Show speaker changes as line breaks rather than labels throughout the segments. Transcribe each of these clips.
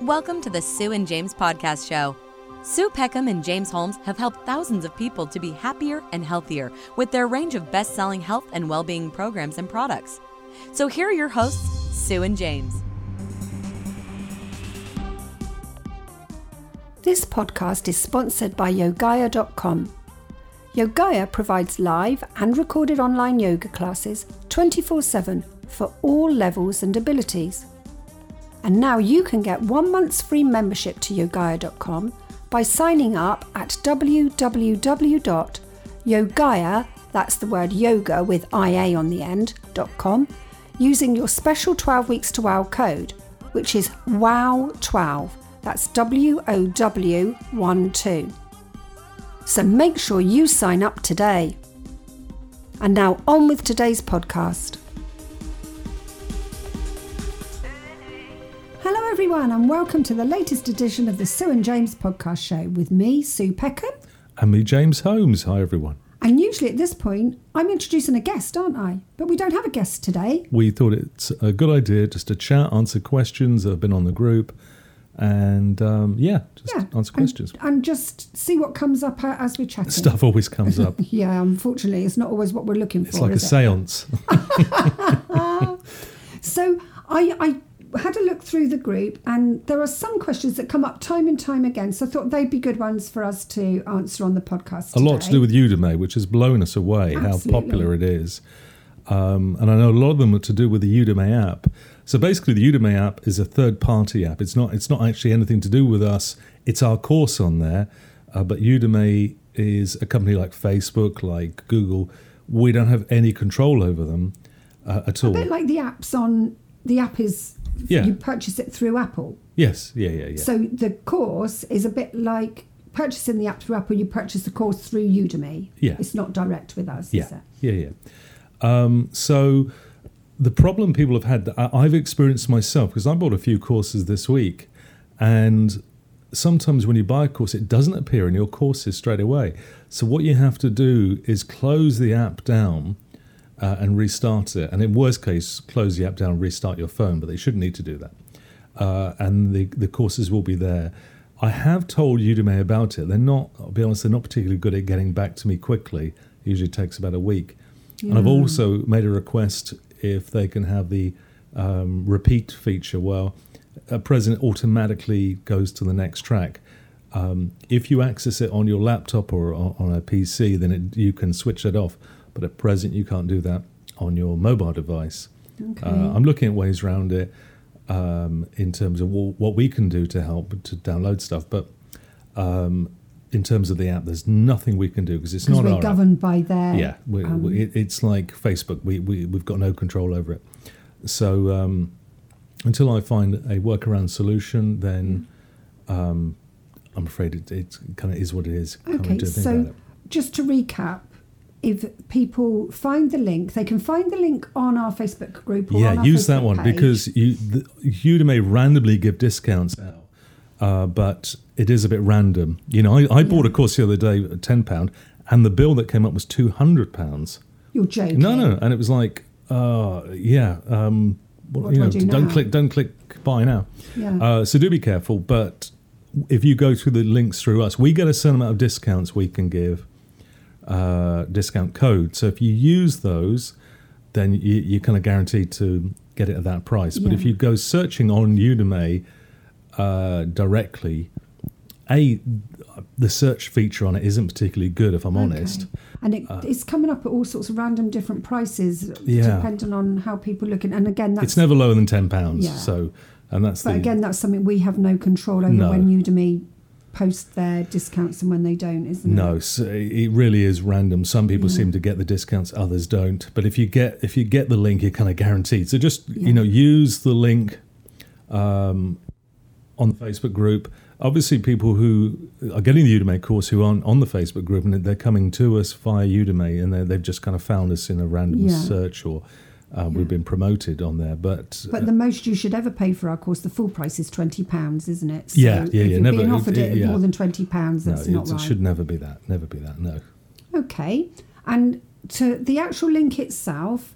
Welcome to the Sue and James Podcast Show. Sue Peckham and James Holmes have helped thousands of people to be happier and healthier with their range of best selling health and well being programs and products. So here are your hosts, Sue and James.
This podcast is sponsored by Yogaia.com. Yogaia provides live and recorded online yoga classes 24 7 for all levels and abilities. And now you can get one month's free membership to Yogaia.com by signing up at www.yogaia, that's the word yoga with IA on the end, .com, using your special 12 weeks to wow code, which is WOW12. That's W O W 1 2. So make sure you sign up today. And now on with today's podcast. Everyone, and welcome to the latest edition of the Sue and James podcast show with me, Sue Peckham.
And me, James Holmes. Hi, everyone.
And usually at this point, I'm introducing a guest, aren't I? But we don't have a guest today.
We thought it's a good idea just to chat, answer questions that have been on the group, and um, yeah, just
Yeah.
answer questions.
And, and just see what comes up as we chat.
Stuff always comes up.
Yeah, unfortunately, it's not always what we're looking for.
It's like a
it?
seance.
So I, I had a look through the group, and there are some questions that come up time and time again. So I thought they'd be good ones for us to answer on the podcast.
a lot to do with Udemy, which has blown us away how popular it is. Um, and I know a lot of them are to do with the Udemy app. So basically, the Udemy app is a third-party app. It's not. It's not actually anything to do with us. It's our course on there. Uh, but Udemy is a company like Facebook, like Google. We don't have any control over them uh, at all.
A bit like the apps on the app is
Yeah.
you purchase it through Apple.
yes. Yeah. Yeah. Yeah.
So the course is a bit like purchasing the app through Apple. You purchase the course through Udemy.
Yeah.
it's not direct with us. Is
Yeah,
it?
yeah, yeah. Um, so the problem people have had, I- I've experienced myself because I bought a few courses this week, and sometimes when you buy a course, it doesn't appear in your courses straight away. So what you have to do is close the app down. Uh, and restart it, and in worst case, close the app down, restart your phone. But they shouldn't need to do that, uh, and the the courses will be there. I have told Udemy about it. They're not, I'll be honest, they're not particularly good at getting back to me quickly. It usually takes about a week. And I've also made a request if they can have the um, repeat feature. Well, a president automatically goes to the next track. Um, if you access it on your laptop or on on a PC, then it, you can switch it off. But at present, you can't do that on your mobile device.
Okay.
Uh, I'm looking at ways around it um, in terms of wh- what we can do to help to download stuff. But um, in terms of the app, there's nothing we can do because it's not
we're
our app.
governed by their
Yeah, we,
um,
we, it, it's like Facebook. We, we we've got no control over it. So um, until I find a workaround solution, then um, I'm afraid it, it kind of is what it is.
Okay, so just to recap, if people find the link, they can find the link on our Facebook group. Or on
yeah, use that one
page.
because you, the, Udemy randomly give discounts out, uh, but it is a bit random. You know, I, I bought a course the other day at ten pound, and the bill that came up was two hundred pounds.
you're joking.
No, no, and it was like, uh, yeah, um, well, you
do
know,
do
don't
now?
click, don't click buy now.
Yeah.
Uh, so do be careful. But if you go through the links through us, we get a certain amount of discounts we can give, uh, discount code. So if you use those, then you, you're kind of guaranteed to get it at that price. But if you go searching on Udemy uh, directly, a the search feature on it isn't particularly good, if I'm honest.
And it, it's coming up at all sorts of random different prices,
Yeah.
depending on how people are looking. And again, that's
It's never lower than ten pounds.
Yeah.
So, and that's
but
the
again, that's something we have no control over
No.
when Udemy post their discounts and when they don't, isn't it?
No, so it really is random. Some people seem to get the discounts, others don't. But if you get if you get the link, you're kind of guaranteed. So just
Yeah.
you know, use the link um, on the Facebook group. Obviously, people who are getting the Udemy course who aren't on the Facebook group and they're coming to us via Udemy and they- they've just kind of found us in a random
Yeah.
search or uh, we've been promoted on there. But,
But the most you should ever pay for our course, the full price is twenty pounds, isn't it? So
Yeah, yeah,
if
yeah,
you're
never-
being offered
it-
it at
yeah.
more than twenty pounds,
no,
that's
it,
not
it should never be that. Never be that. No.
Okay, and to the actual link itself,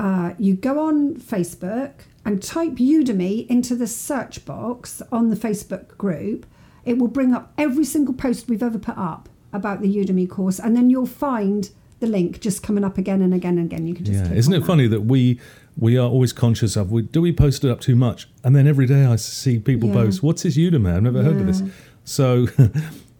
uh, you go on Facebook and type Udemy into the search box on the Facebook group. It will bring up every single post we've ever put up about the Udemy course, and then you'll find the link just coming up again and again and again. You can just
Yeah, isn't it
that.
funny that we we are always conscious of we, do we post it up too much, and then every day I see people
Yeah.
post, "What's this Udemy? I've never heard of this." So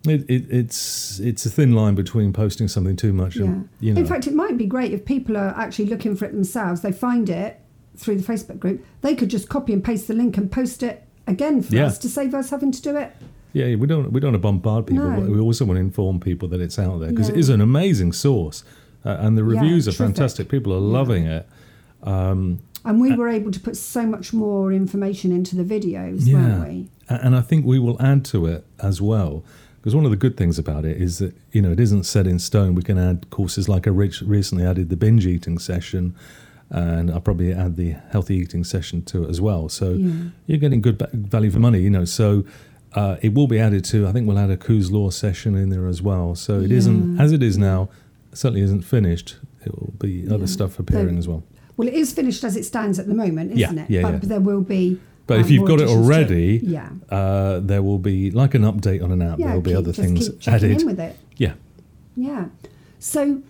it, it, it's it's a thin line between posting something too much
Yeah.
and you know.
In fact, it might be great if people are actually looking for it themselves. They find it through the Facebook group. They could just copy and paste the link and post it again for
Yeah.
us to save us having to do it.
Yeah, we don't we don't want to bombard people.
No.
but We also want to inform people that it's out there because it
Yeah.
is an amazing source, uh, and the
Yeah,
reviews are
terrific.
fantastic. People are loving it. Um,
And we were able to put so much more information into the videos,
Yeah.
weren't we?
And I think we will add to it as well. Because one of the good things about it is that, you know, it isn't set in stone. We can add courses like I rich- recently added the binge eating session, and I'll probably add the healthy eating session to it as well. So
Yeah.
you're getting good value for money, you know. So uh, it will be added to, I think we'll add a Coos Law session in there as well. So it not as it is now, certainly isn't finished. It will be other
Yeah.
stuff appearing
So-
as well.
Well, it is finished as it stands at the moment, isn't it?
yeah,
but
yeah.
there will be.
But
uh,
if you've got it
additions to
already,
yeah,
uh, there will be like an update on an app.
yeah,
there will be other things
keep
added.
with it.
Yeah.
Yeah. So,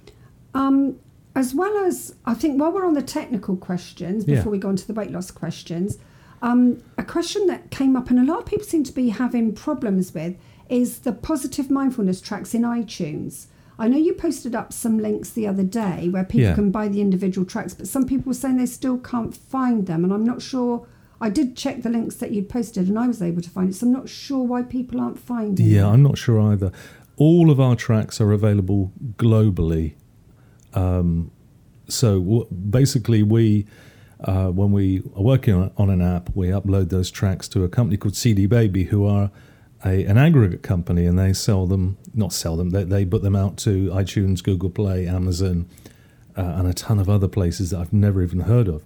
um, as well as, I think while we're on the technical questions,
Yeah.
before we go on to the weight loss questions, um, a question that came up and a lot of people seem to be having problems with is the positive mindfulness tracks in iTunes. I know you posted up some links the other day where people
Yeah.
can buy the individual tracks, but some people were saying they still can't find them, and I'm not sure. I did check the links that you'd posted, and I was able to find it, so I'm not sure why people aren't finding.
Yeah,
them.
I'm not sure either. All of our tracks are available globally. Um, so w- basically, we uh, when we are working on, an app, we upload those tracks to a company called CD Baby, who are a, an aggregate company, and they sell them. Not sell them. They, they put them out to iTunes, Google Play, Amazon, uh, and a ton of other places that I've never even heard of.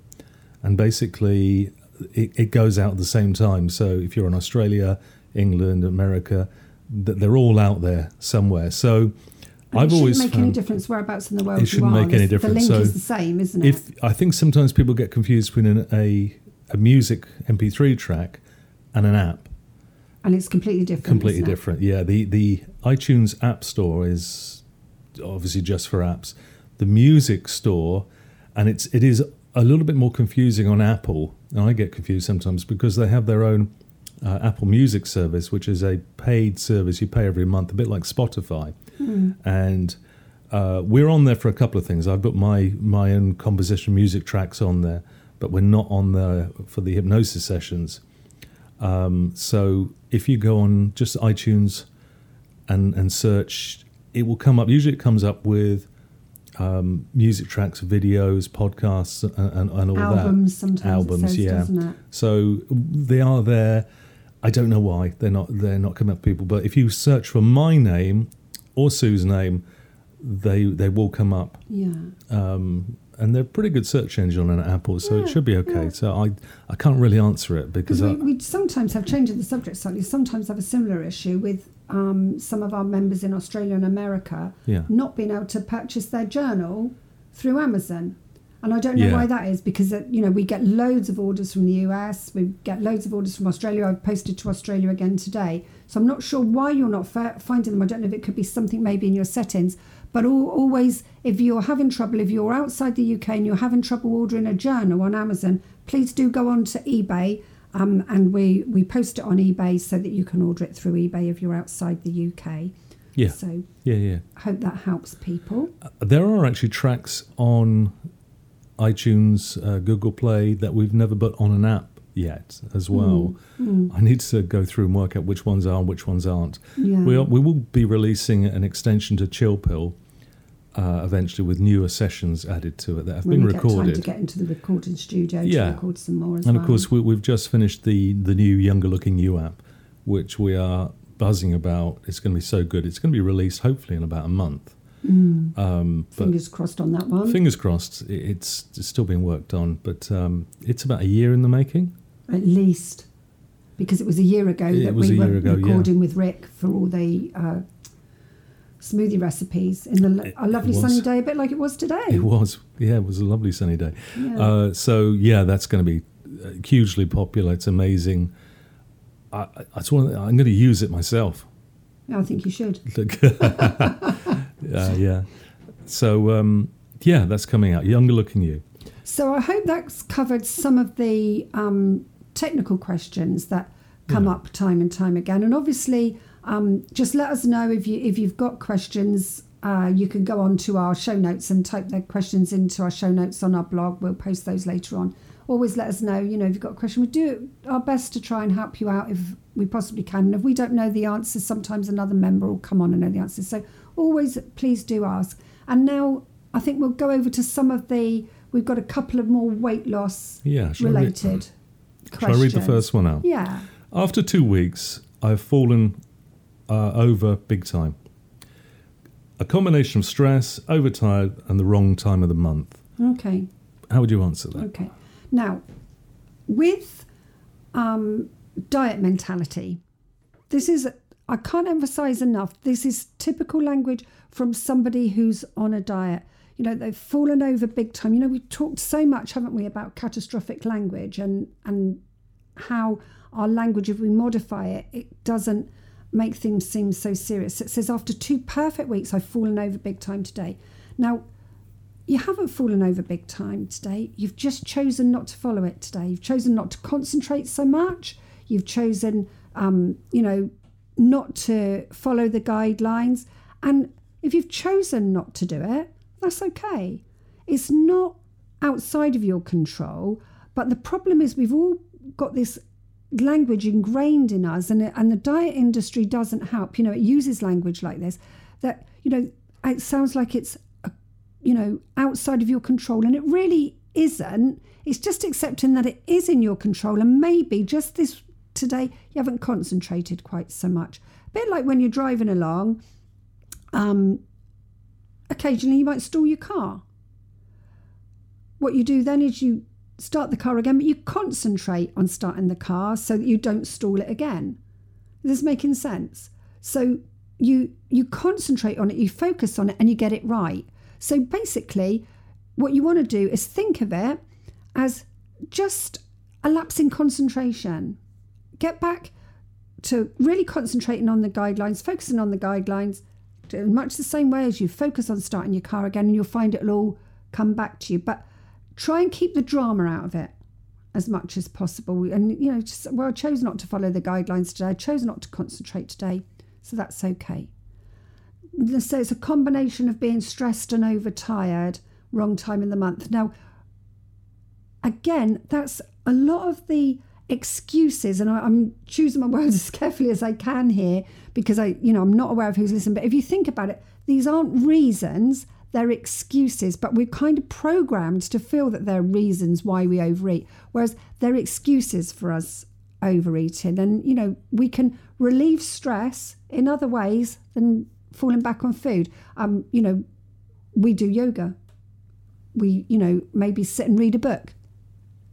And basically, it, it goes out at the same time. So if you're in Australia, England, America, they're all out there somewhere. So
And
I've
it
always
shouldn't make any difference whereabouts in the world
It
you
shouldn't
are.
make any
The-
difference.
The link
So
is the same, isn't it?
if I think sometimes people get confused between a a music MP3 track and an app.
and it's completely different.
Completely different. Yeah, the the iTunes App Store is obviously just for apps. The music store, and it's it is a little bit more confusing on Apple, and I get confused sometimes because they have their own uh, Apple Music service, which is a paid service you pay every month, a bit like Spotify, and. Uh, we're on there for a couple of things. I've put my my own composition music tracks on there, but we're not on there for the hypnosis sessions. Um, so if you go on just iTunes and and search, it will come up. Usually, it comes up with um, music tracks, videos, podcasts, and, and, and all
Albums
that.
Albums, sometimes
Albums,
says,
yeah. So they are there. I don't know why they're not they're not coming up for people. But if you search for my name or Sue's name, they they will come up.
Yeah.
Um, and they're a pretty good search engine on Apple, so
Yeah,
it should be okay.
yeah.
So I I can't really answer it because
Because
I,
we, we sometimes have changed the subject slightly. Sometimes have a similar issue with um, some of our members in Australia and America
Yeah.
not being able to purchase their journal through Amazon. And I don't know
Yeah.
why that is because uh, you know we get loads of orders from the US, we get loads of orders from Australia. I've posted to Australia again today, so I'm not sure why you're not fa- finding them. I don't know if it could be something maybe in your settings, but al- always if you're having trouble, if you're outside the UK and you're having trouble ordering a journal on Amazon, please do go on to eBay. Um, and we, we post it on eBay so that you can order it through eBay if you're outside the UK.
yeah
So
yeah yeah.
I hope that helps people.
There are actually tracks on iTunes, uh, Google Play that we've never put on an app yet as well. I need to go through and work out which ones are and which ones aren't.
Yeah.
We, are, we will be releasing an extension to Chill Pill uh, eventually with newer sessions added to it that have
when
been
we get time to
recorded.
get into the recording studio
Yeah.
to record some more as
And
well.
of course, we, we've just finished the, the new younger looking U app, which we are buzzing about. It's going to be so good. It's going to be released hopefully in about a month. Um, but
fingers crossed on that one.
fingers crossed, it's, it's still being worked on. But um, it's about a year in the making.
At least because it was a year ago
It
that we were
ago, yeah.
recording with Rick for all the uh, smoothie recipes in the, a lovely sunny day, a bit like it was today.
It was, yeah, it was a lovely sunny day.
Yeah.
Uh, so yeah, that's going to be uh, hugely popular. It's amazing. I, I, it's one of the- I'm going to use it myself.
I think you should.
Uh, yeah. So um, yeah, that's coming out. Younger looking you.
So I hope that's covered some of the um, technical questions that come
Yeah.
up time and time again. And obviously, um, just let us know if you if you've got questions. Uh, you can go on to our show notes and type their questions into our show notes on our blog. We'll post those later on. Always let us know. You know, if you've got a question, we do our best to try and help you out if we possibly can. And if we don't know the answers, sometimes another member will come on and know the answers. So always, please do ask. And now I think we'll go over to some of the. We've got a couple of more weight loss
Yeah. Shall I
related
Shall
questions.
I read the first one out?
Yeah.
After two weeks, I've fallen uh, over big time. A combination of stress, overtired, and the wrong time of the month.
Okay.
How would you answer that?
Okay. Now, with um, diet mentality, this is, I can't emphasize enough, this is typical language from somebody who's on a diet. You know, they've fallen over big time. You know, we've talked so much, haven't we, about catastrophic language and, and how our language, if we modify it, it doesn't make things seem so serious. It says, after two perfect weeks, I've fallen over big time today. Now, you haven't fallen over big time today. You've just chosen not to follow it today. You've chosen not to concentrate so much. You've chosen, um, you know, not to follow the guidelines. And if you've chosen not to do it, that's okay. It's not outside of your control. But the problem is, we've all got this language ingrained in us, and, and the diet industry doesn't help. You know, it uses language like this that, you know, it sounds like it's you know, outside of your control. And it really isn't. It's just accepting that it is in your control. And maybe just this today, you haven't concentrated quite so much. A bit like when you're driving along, um, occasionally you might stall your car. What you do then is you start the car again, but you concentrate on starting the car so that you don't stall it again. Is this making sense? So you you concentrate on it, you focus on it, and you get it right. So basically, what you want to do is think of it as just a lapse in concentration. Get back to really concentrating on the guidelines, focusing on the guidelines, in much the same way as you focus on starting your car again, and you'll find it'll all come back to you. But try and keep the drama out of it as much as possible. And, you know, just, well, I chose not to follow the guidelines today. I chose not to concentrate today. So that's okay. So it's a combination of being stressed and overtired, wrong time in the month. Now, again, that's a lot of the excuses, and I, I'm choosing my words as carefully as I can here because I, you know, I'm not aware of who's listening. But if you think about it, these aren't reasons; they're excuses. But we're kind of programmed to feel that they're reasons why we overeat, whereas they're excuses for us overeating. And you know, we can relieve stress in other ways than falling back on food. Um, you know, we do yoga. We, you know, maybe sit and read a book,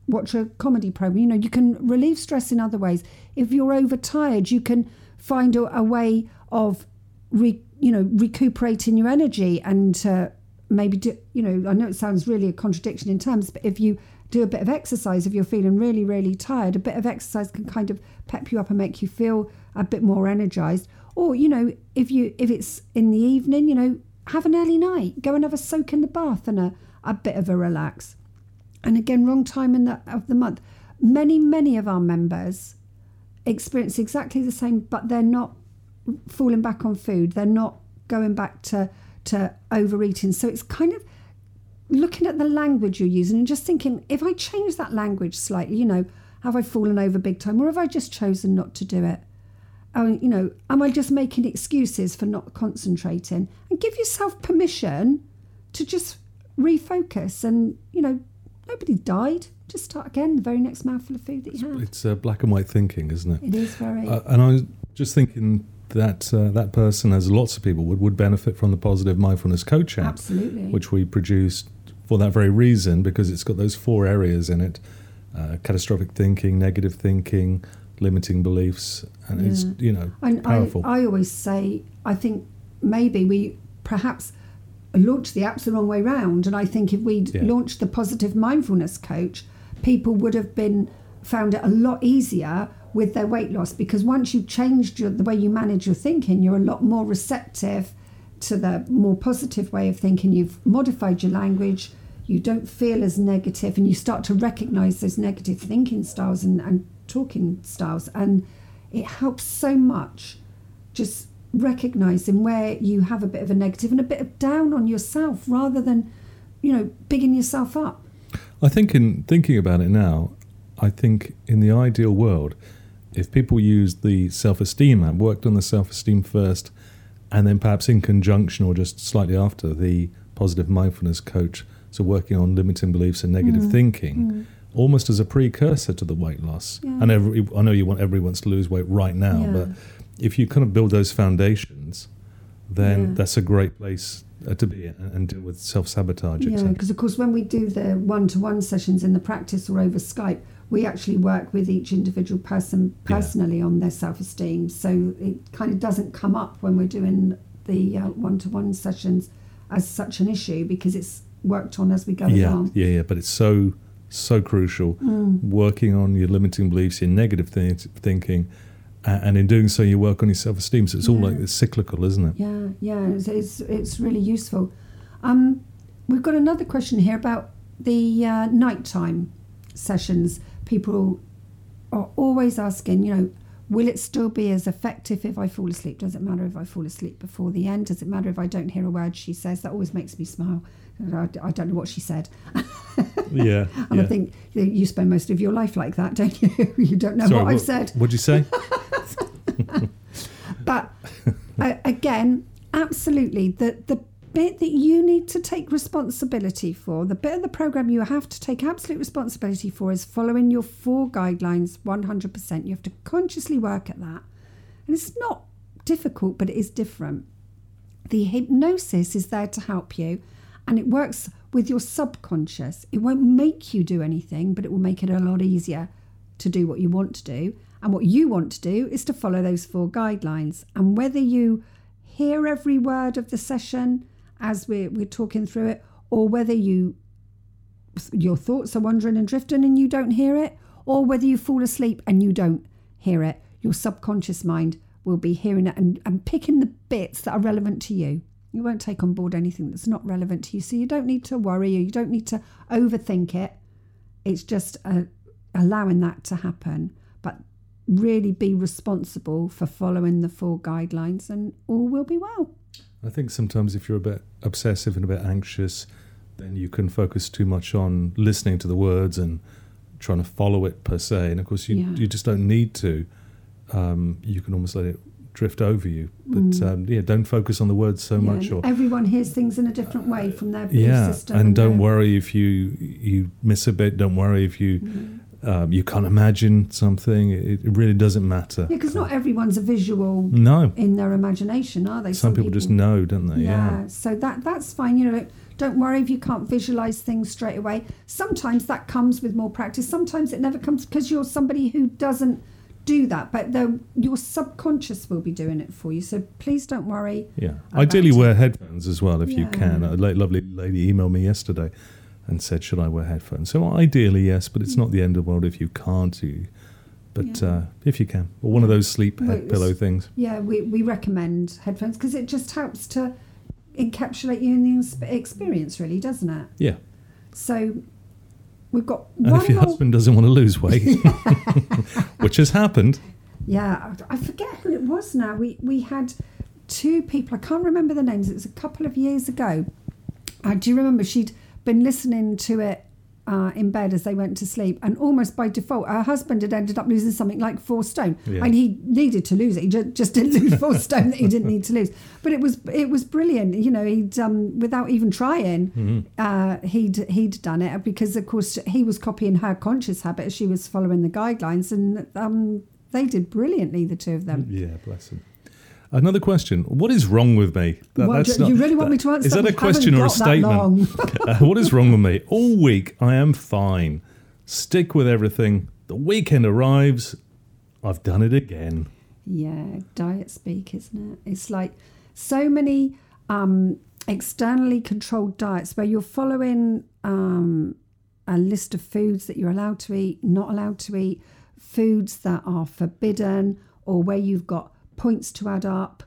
watch a comedy program. You know, you can relieve stress in other ways. If you're overtired, you can find a, a way of, re, you know, recuperating your energy and uh, maybe do. You know, I know it sounds really a contradiction in terms, but if you do a bit of exercise, if you're feeling really, really tired, a bit of exercise can kind of pep you up and make you feel a bit more energized. Or, you know, if you if it's in the evening, you know, have an early night, go and have a soak in the bath and a, a bit of a relax. And again, wrong time in the of the month. Many, many of our members experience exactly the same, but they're not falling back on food. They're not going back to to overeating. So it's kind of looking at the language you're using and just thinking, if I change that language slightly, you know, have I fallen over big time, or have I just chosen not to do it? Oh, you know, am I just making excuses for not concentrating? And give yourself permission to just refocus. And you know, nobody died. Just start again. The very next mouthful of food that you have.
It's uh, black and white thinking, isn't it?
It is very.
Uh, and I was just thinking that uh, that person, as lots of people would, would benefit from the positive mindfulness coach app,
Absolutely.
which we produced for that very reason because it's got those four areas in it: uh, catastrophic thinking, negative thinking, limiting beliefs, and it's you know
And
powerful.
I, I always say, I think maybe we perhaps launched the apps the wrong way round. And I think if we'd
Yeah.
launched the positive mindfulness coach, people would have been found it a lot easier with their weight loss because once you've changed your, the way you manage your thinking, you're a lot more receptive to the more positive way of thinking. You've modified your language. You don't feel as negative, and you start to recognize those negative thinking styles and, and talking styles. And it helps so much just recognizing where you have a bit of a negative and a bit of down on yourself rather than, you know, bigging yourself up.
I think in thinking about it now, I think in the ideal world, if people used the self esteem app, worked on the self esteem first, and then perhaps in conjunction or just slightly after the positive mindfulness coach, so working on limiting beliefs and negative
Mm.
thinking, almost as a precursor to the weight loss. And every, I know you want everyone to lose weight right now,
Yeah.
but if you kind of build those foundations, then
Yeah.
that's a great place uh, to be and, deal with self sabotage.
Yeah, because of course, when we do the one to one sessions in the practice or over Skype, we actually work with each individual person
Yeah.
personally on their self esteem. So it kind of doesn't come up when we're doing the one to one sessions as such an issue because it's worked on as we go
yeah,
along.
yeah, yeah. But it's so so crucial working on your limiting beliefs, your negative thi- thinking, and in doing so, you work on your self esteem. So it's all like it's cyclical, isn't it?
Yeah, yeah, it's it's, it's really useful. Um, we've got another question here about the uh, nighttime sessions. People are always asking, you know, will it still be as effective if I fall asleep? Does it matter if I fall asleep before the end? Does it matter if I don't hear a word she says? That always makes me smile. I, I don't know what she said.
Yeah.
And
yeah.
I think you, spend most of your life like that, don't you? you don't know
Sorry,
what I've said.
What'd you say?
But uh, again, absolutely, the the bit that you need to take responsibility for, the bit of the program you have to take absolute responsibility for, is following your four guidelines 100%. You have to consciously work at that, and it's not difficult, but it is different. The hypnosis is there to help you, and it works with your subconscious. It won't make you do anything, but it will make it a lot easier to do what you want to do. And what you want to do is to follow those four guidelines. And whether you hear every word of the session as we're, we're talking through it, or whether you your thoughts are wandering and drifting and you don't hear it, or whether you fall asleep and you don't hear it, your subconscious mind will be hearing it and, and picking the bits that are relevant to you. You won't take on board anything that's not relevant to you. So you don't need to worry or you don't need to overthink it. It's just uh, allowing that to happen. But really be responsible for following the four guidelines and all will be well.
I think sometimes if you're a bit obsessive and a bit anxious, then you can focus too much on listening to the words and trying to follow it per se. And of course, you
Yeah.
you just don't need to. Um, you can almost let it drift over you. But um, yeah, don't focus on the words so
Mm. Yeah,
much. Or
everyone hears things in a different way from their belief
yeah,
system.
and don't worry if you you miss a bit. Don't worry if you
Mm-hmm.
um, you can't imagine something. It, it really doesn't matter.
Yeah, because not everyone's a visual
No,
in their imagination, are they?
some, people, just know, don't they?
Yeah, so that that's fine. You know, don't worry if you can't visualize things straight away. Sometimes that comes with more practice. Sometimes it never comes because you're somebody who doesn't do that, but the, your subconscious will be doing it for you. So please don't worry.
Yeah. Ideally,
it.
wear headphones as well if you can. A lo- lovely lady emailed me yesterday and said, "Should I wear headphones?" So ideally, yes, but it's not the end of the world if you can't. You, but
Yeah.
uh, if you can, or one of those sleep head
it's-
pillow things.
Yeah, we, we recommend headphones because it just helps to encapsulate you in the experience, really, doesn't it?
Yeah.
So we've got
And
one
if your
more.
husband doesn't want to lose weight, which has happened,
Yeah, I I forget who it was now. We we had two people. I can't remember the names. It was a couple of years ago. I do remember she'd been listening to it uh, in bed as they went to sleep, and almost by default, her husband had ended up losing something like four stone,
Yeah.
and he needed to lose it. He just, just didn't lose four stone that he didn't need to lose. But it was it was brilliant. You know, he'd um, without even trying, uh, he'd he'd done it because of course he was copying her conscious habit as she was following the guidelines, and um, they did brilliantly, the two of them.
yeah, bless him. Another question: What is wrong with me? That-
Well, do- you really want me to answer
Is that
that?
a question or a
haven't got that
statement? uh, what is wrong with me? All week I am fine. Stick with everything. The weekend arrives. I've done it again.
Yeah, diet speak, isn't it? It's like so many um, externally controlled diets where you're following um, a list of foods that you're allowed to eat, not allowed to eat, foods that are forbidden, or where you've got points to add up,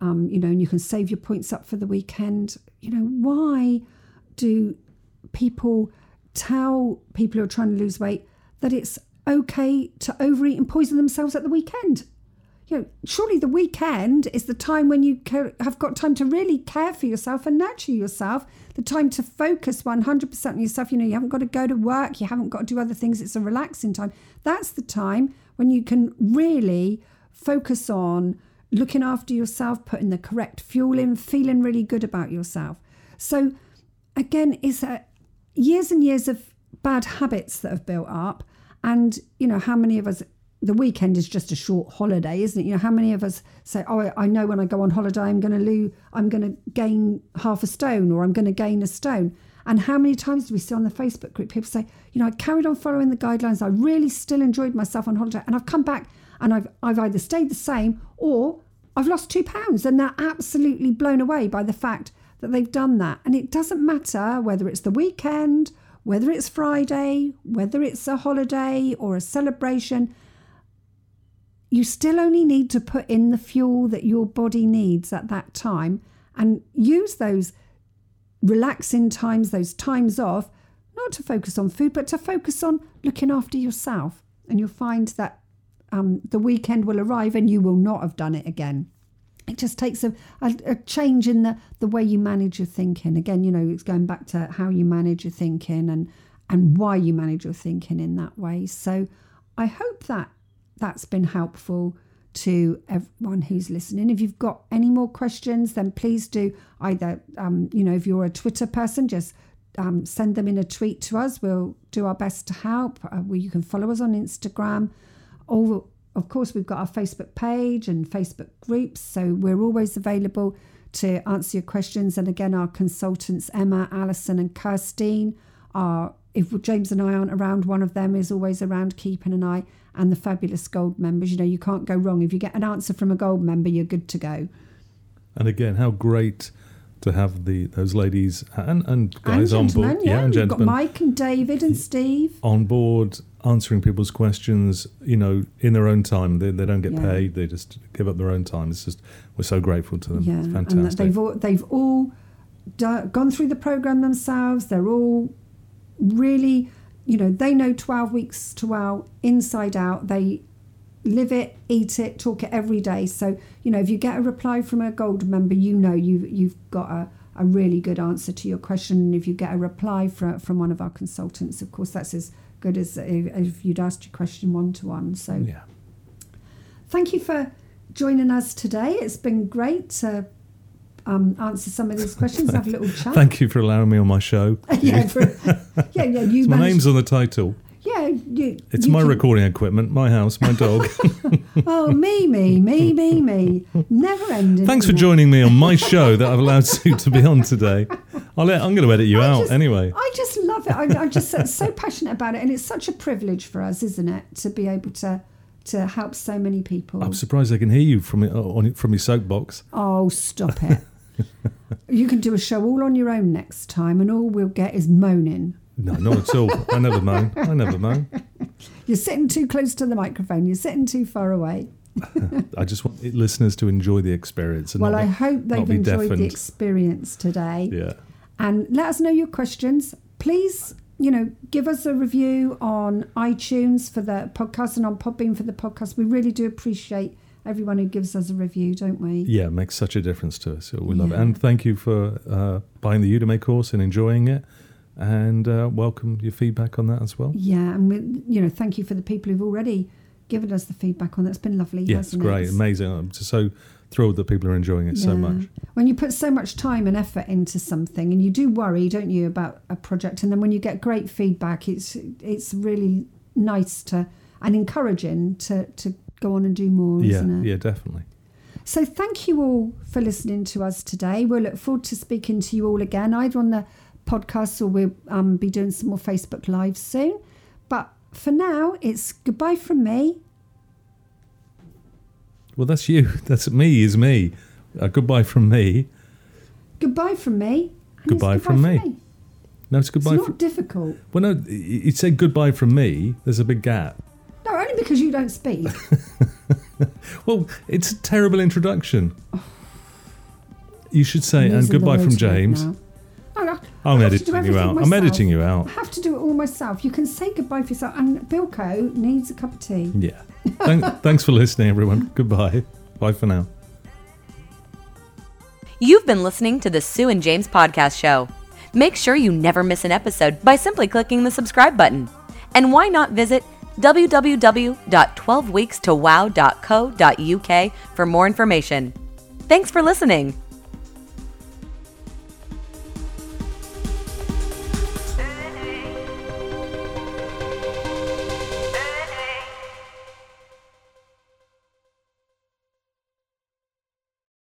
um, you know, and you can save your points up for the weekend. You know, why do people tell people who are trying to lose weight that it's okay to overeat and poison themselves at the weekend? You know, surely the weekend is the time when you have got time to really care for yourself and nurture yourself, the time to focus 100% on yourself. You know, you haven't got to go to work, you haven't got to do other things, it's a relaxing time. That's the time when you can really focus on looking after yourself, putting the correct fuel in, feeling really good about yourself. So, again, it's a, years and years of bad habits that have built up. And, you know, how many of us the weekend is just a short holiday, isn't it? You know, how many of us say, "Oh, I know when I go on holiday, I'm going to lose, I'm going to gain half a stone, or I'm going to gain a stone." And how many times do we see on the Facebook group people say, "You know, I carried on following the guidelines. I really still enjoyed myself on holiday, and I've come back and I've I've either stayed the same or I've lost two pounds," and they're absolutely blown away by the fact that they've done that. And it doesn't matter whether it's the weekend, whether it's Friday, whether it's a holiday or a celebration you still only need to put in the fuel that your body needs at that time and use those relaxing times, those times off, not to focus on food, but to focus on looking after yourself. And you'll find that um, the weekend will arrive and you will not have done it again. It just takes a, a, a change in the, the way you manage your thinking. Again, you know, it's going back to how you manage your thinking and, and why you manage your thinking in that way. So I hope that that's been helpful to everyone who's listening. If you've got any more questions, then please do either, um, you know, if you're a Twitter person, just um, send them in a tweet to us. We'll do our best to help. Uh, you can follow us on Instagram. Or, of course, we've got our Facebook page and Facebook groups. So we're always available to answer your questions. And again, our consultants, Emma, Alison, and Kirstine, are, if James and I aren't around, one of them is always around keeping an eye and the fabulous gold members. You know, you can't go wrong. If you get an answer from a gold member, you're good to go.
And again, how great to have the those ladies and, and guys
and
on board.
Yeah,
and
gentlemen. got Mike and David and Steve
on board answering people's questions, you know, in their own time. They, they don't get yeah. paid. They just give up their own time. It's just we're so grateful to them. Yeah, it's fantastic. And
they've all, they've all gone through the program themselves. They're all really you know, they know 12 weeks to wow inside out. They live it, eat it, talk it every day. So, you know, if you get a reply from a gold member, you know you've, you've got a, a really good answer to your question. And if you get a reply from, from one of our consultants, of course, that's as good as if, if you'd asked your question one to one. So,
yeah.
Thank you for joining us today. It's been great to um, answer some of these questions, have a little chat.
Thank you for allowing me on my show.
yeah, for, yeah, yeah. You
my name's on the title.
Yeah, you,
it's
you
my
can...
recording equipment, my house, my dog.
oh, me, me, me, me, me. Never ending.
Thanks for joining me on my show that I've allowed Sue to be on today. I'll let, I'm going to edit you
I
out
just,
anyway.
I just love it. I, I'm just so, so passionate about it, and it's such a privilege for us, isn't it, to be able to to help so many people.
I'm surprised I can hear you from uh, on from your soapbox.
Oh, stop it! you can do a show all on your own next time, and all we'll get is moaning.
No, not at all. I never moan. I never moan.
You're sitting too close to the microphone. You're sitting too far away.
I just want listeners to enjoy the experience.
well,
I
be, hope they've enjoyed the experience today.
Yeah.
And let us know your questions. Please, you know, give us a review on iTunes for the podcast and on Podbean for the podcast. We really do appreciate everyone who gives us a review, don't we?
Yeah, it makes such a difference to us. We love it. And thank you for uh, buying the Udemy course and enjoying it. And uh, welcome your feedback on that as well.
Yeah, and we, you know, thank you for the people who've already given us the feedback on that. It's been lovely.
Yeah, it's great,
it?
amazing. I'm so thrilled that people are enjoying it yeah. so much.
When you put so much time and effort into something, and you do worry, don't you, about a project, and then when you get great feedback, it's it's really nice to and encouraging to to go on and do more,
yeah,
isn't
it? Yeah, definitely.
So thank you all for listening to us today. We'll look forward to speaking to you all again, either on the podcast or we'll um, be doing some more Facebook Lives soon. But for now, it's goodbye from me.
Well, that's you. That's me, is me. Uh, goodbye from me.
Goodbye from me. it's
Goodbye from me. No, it's goodbye.
It's
goodbye.
not difficult.
well, no, you said goodbye from me. There's a big gap.
No, only because you don't speak.
Well, it's a terrible introduction. You should say, and goodbye from James.
now. No, no,
I'm
I to
editing you out. I'm editing you out.
I have to do it all myself. You can say goodbye for yourself. And Bilko needs a cup of tea.
Yeah. Thank, thanks for listening, everyone. Goodbye. Bye for now.
You've been listening to the Sue and James Podcast Show. Make sure you never miss an episode by simply clicking the subscribe button. And why not visit www.12weekstowow.co.uk for more information. Thanks for listening.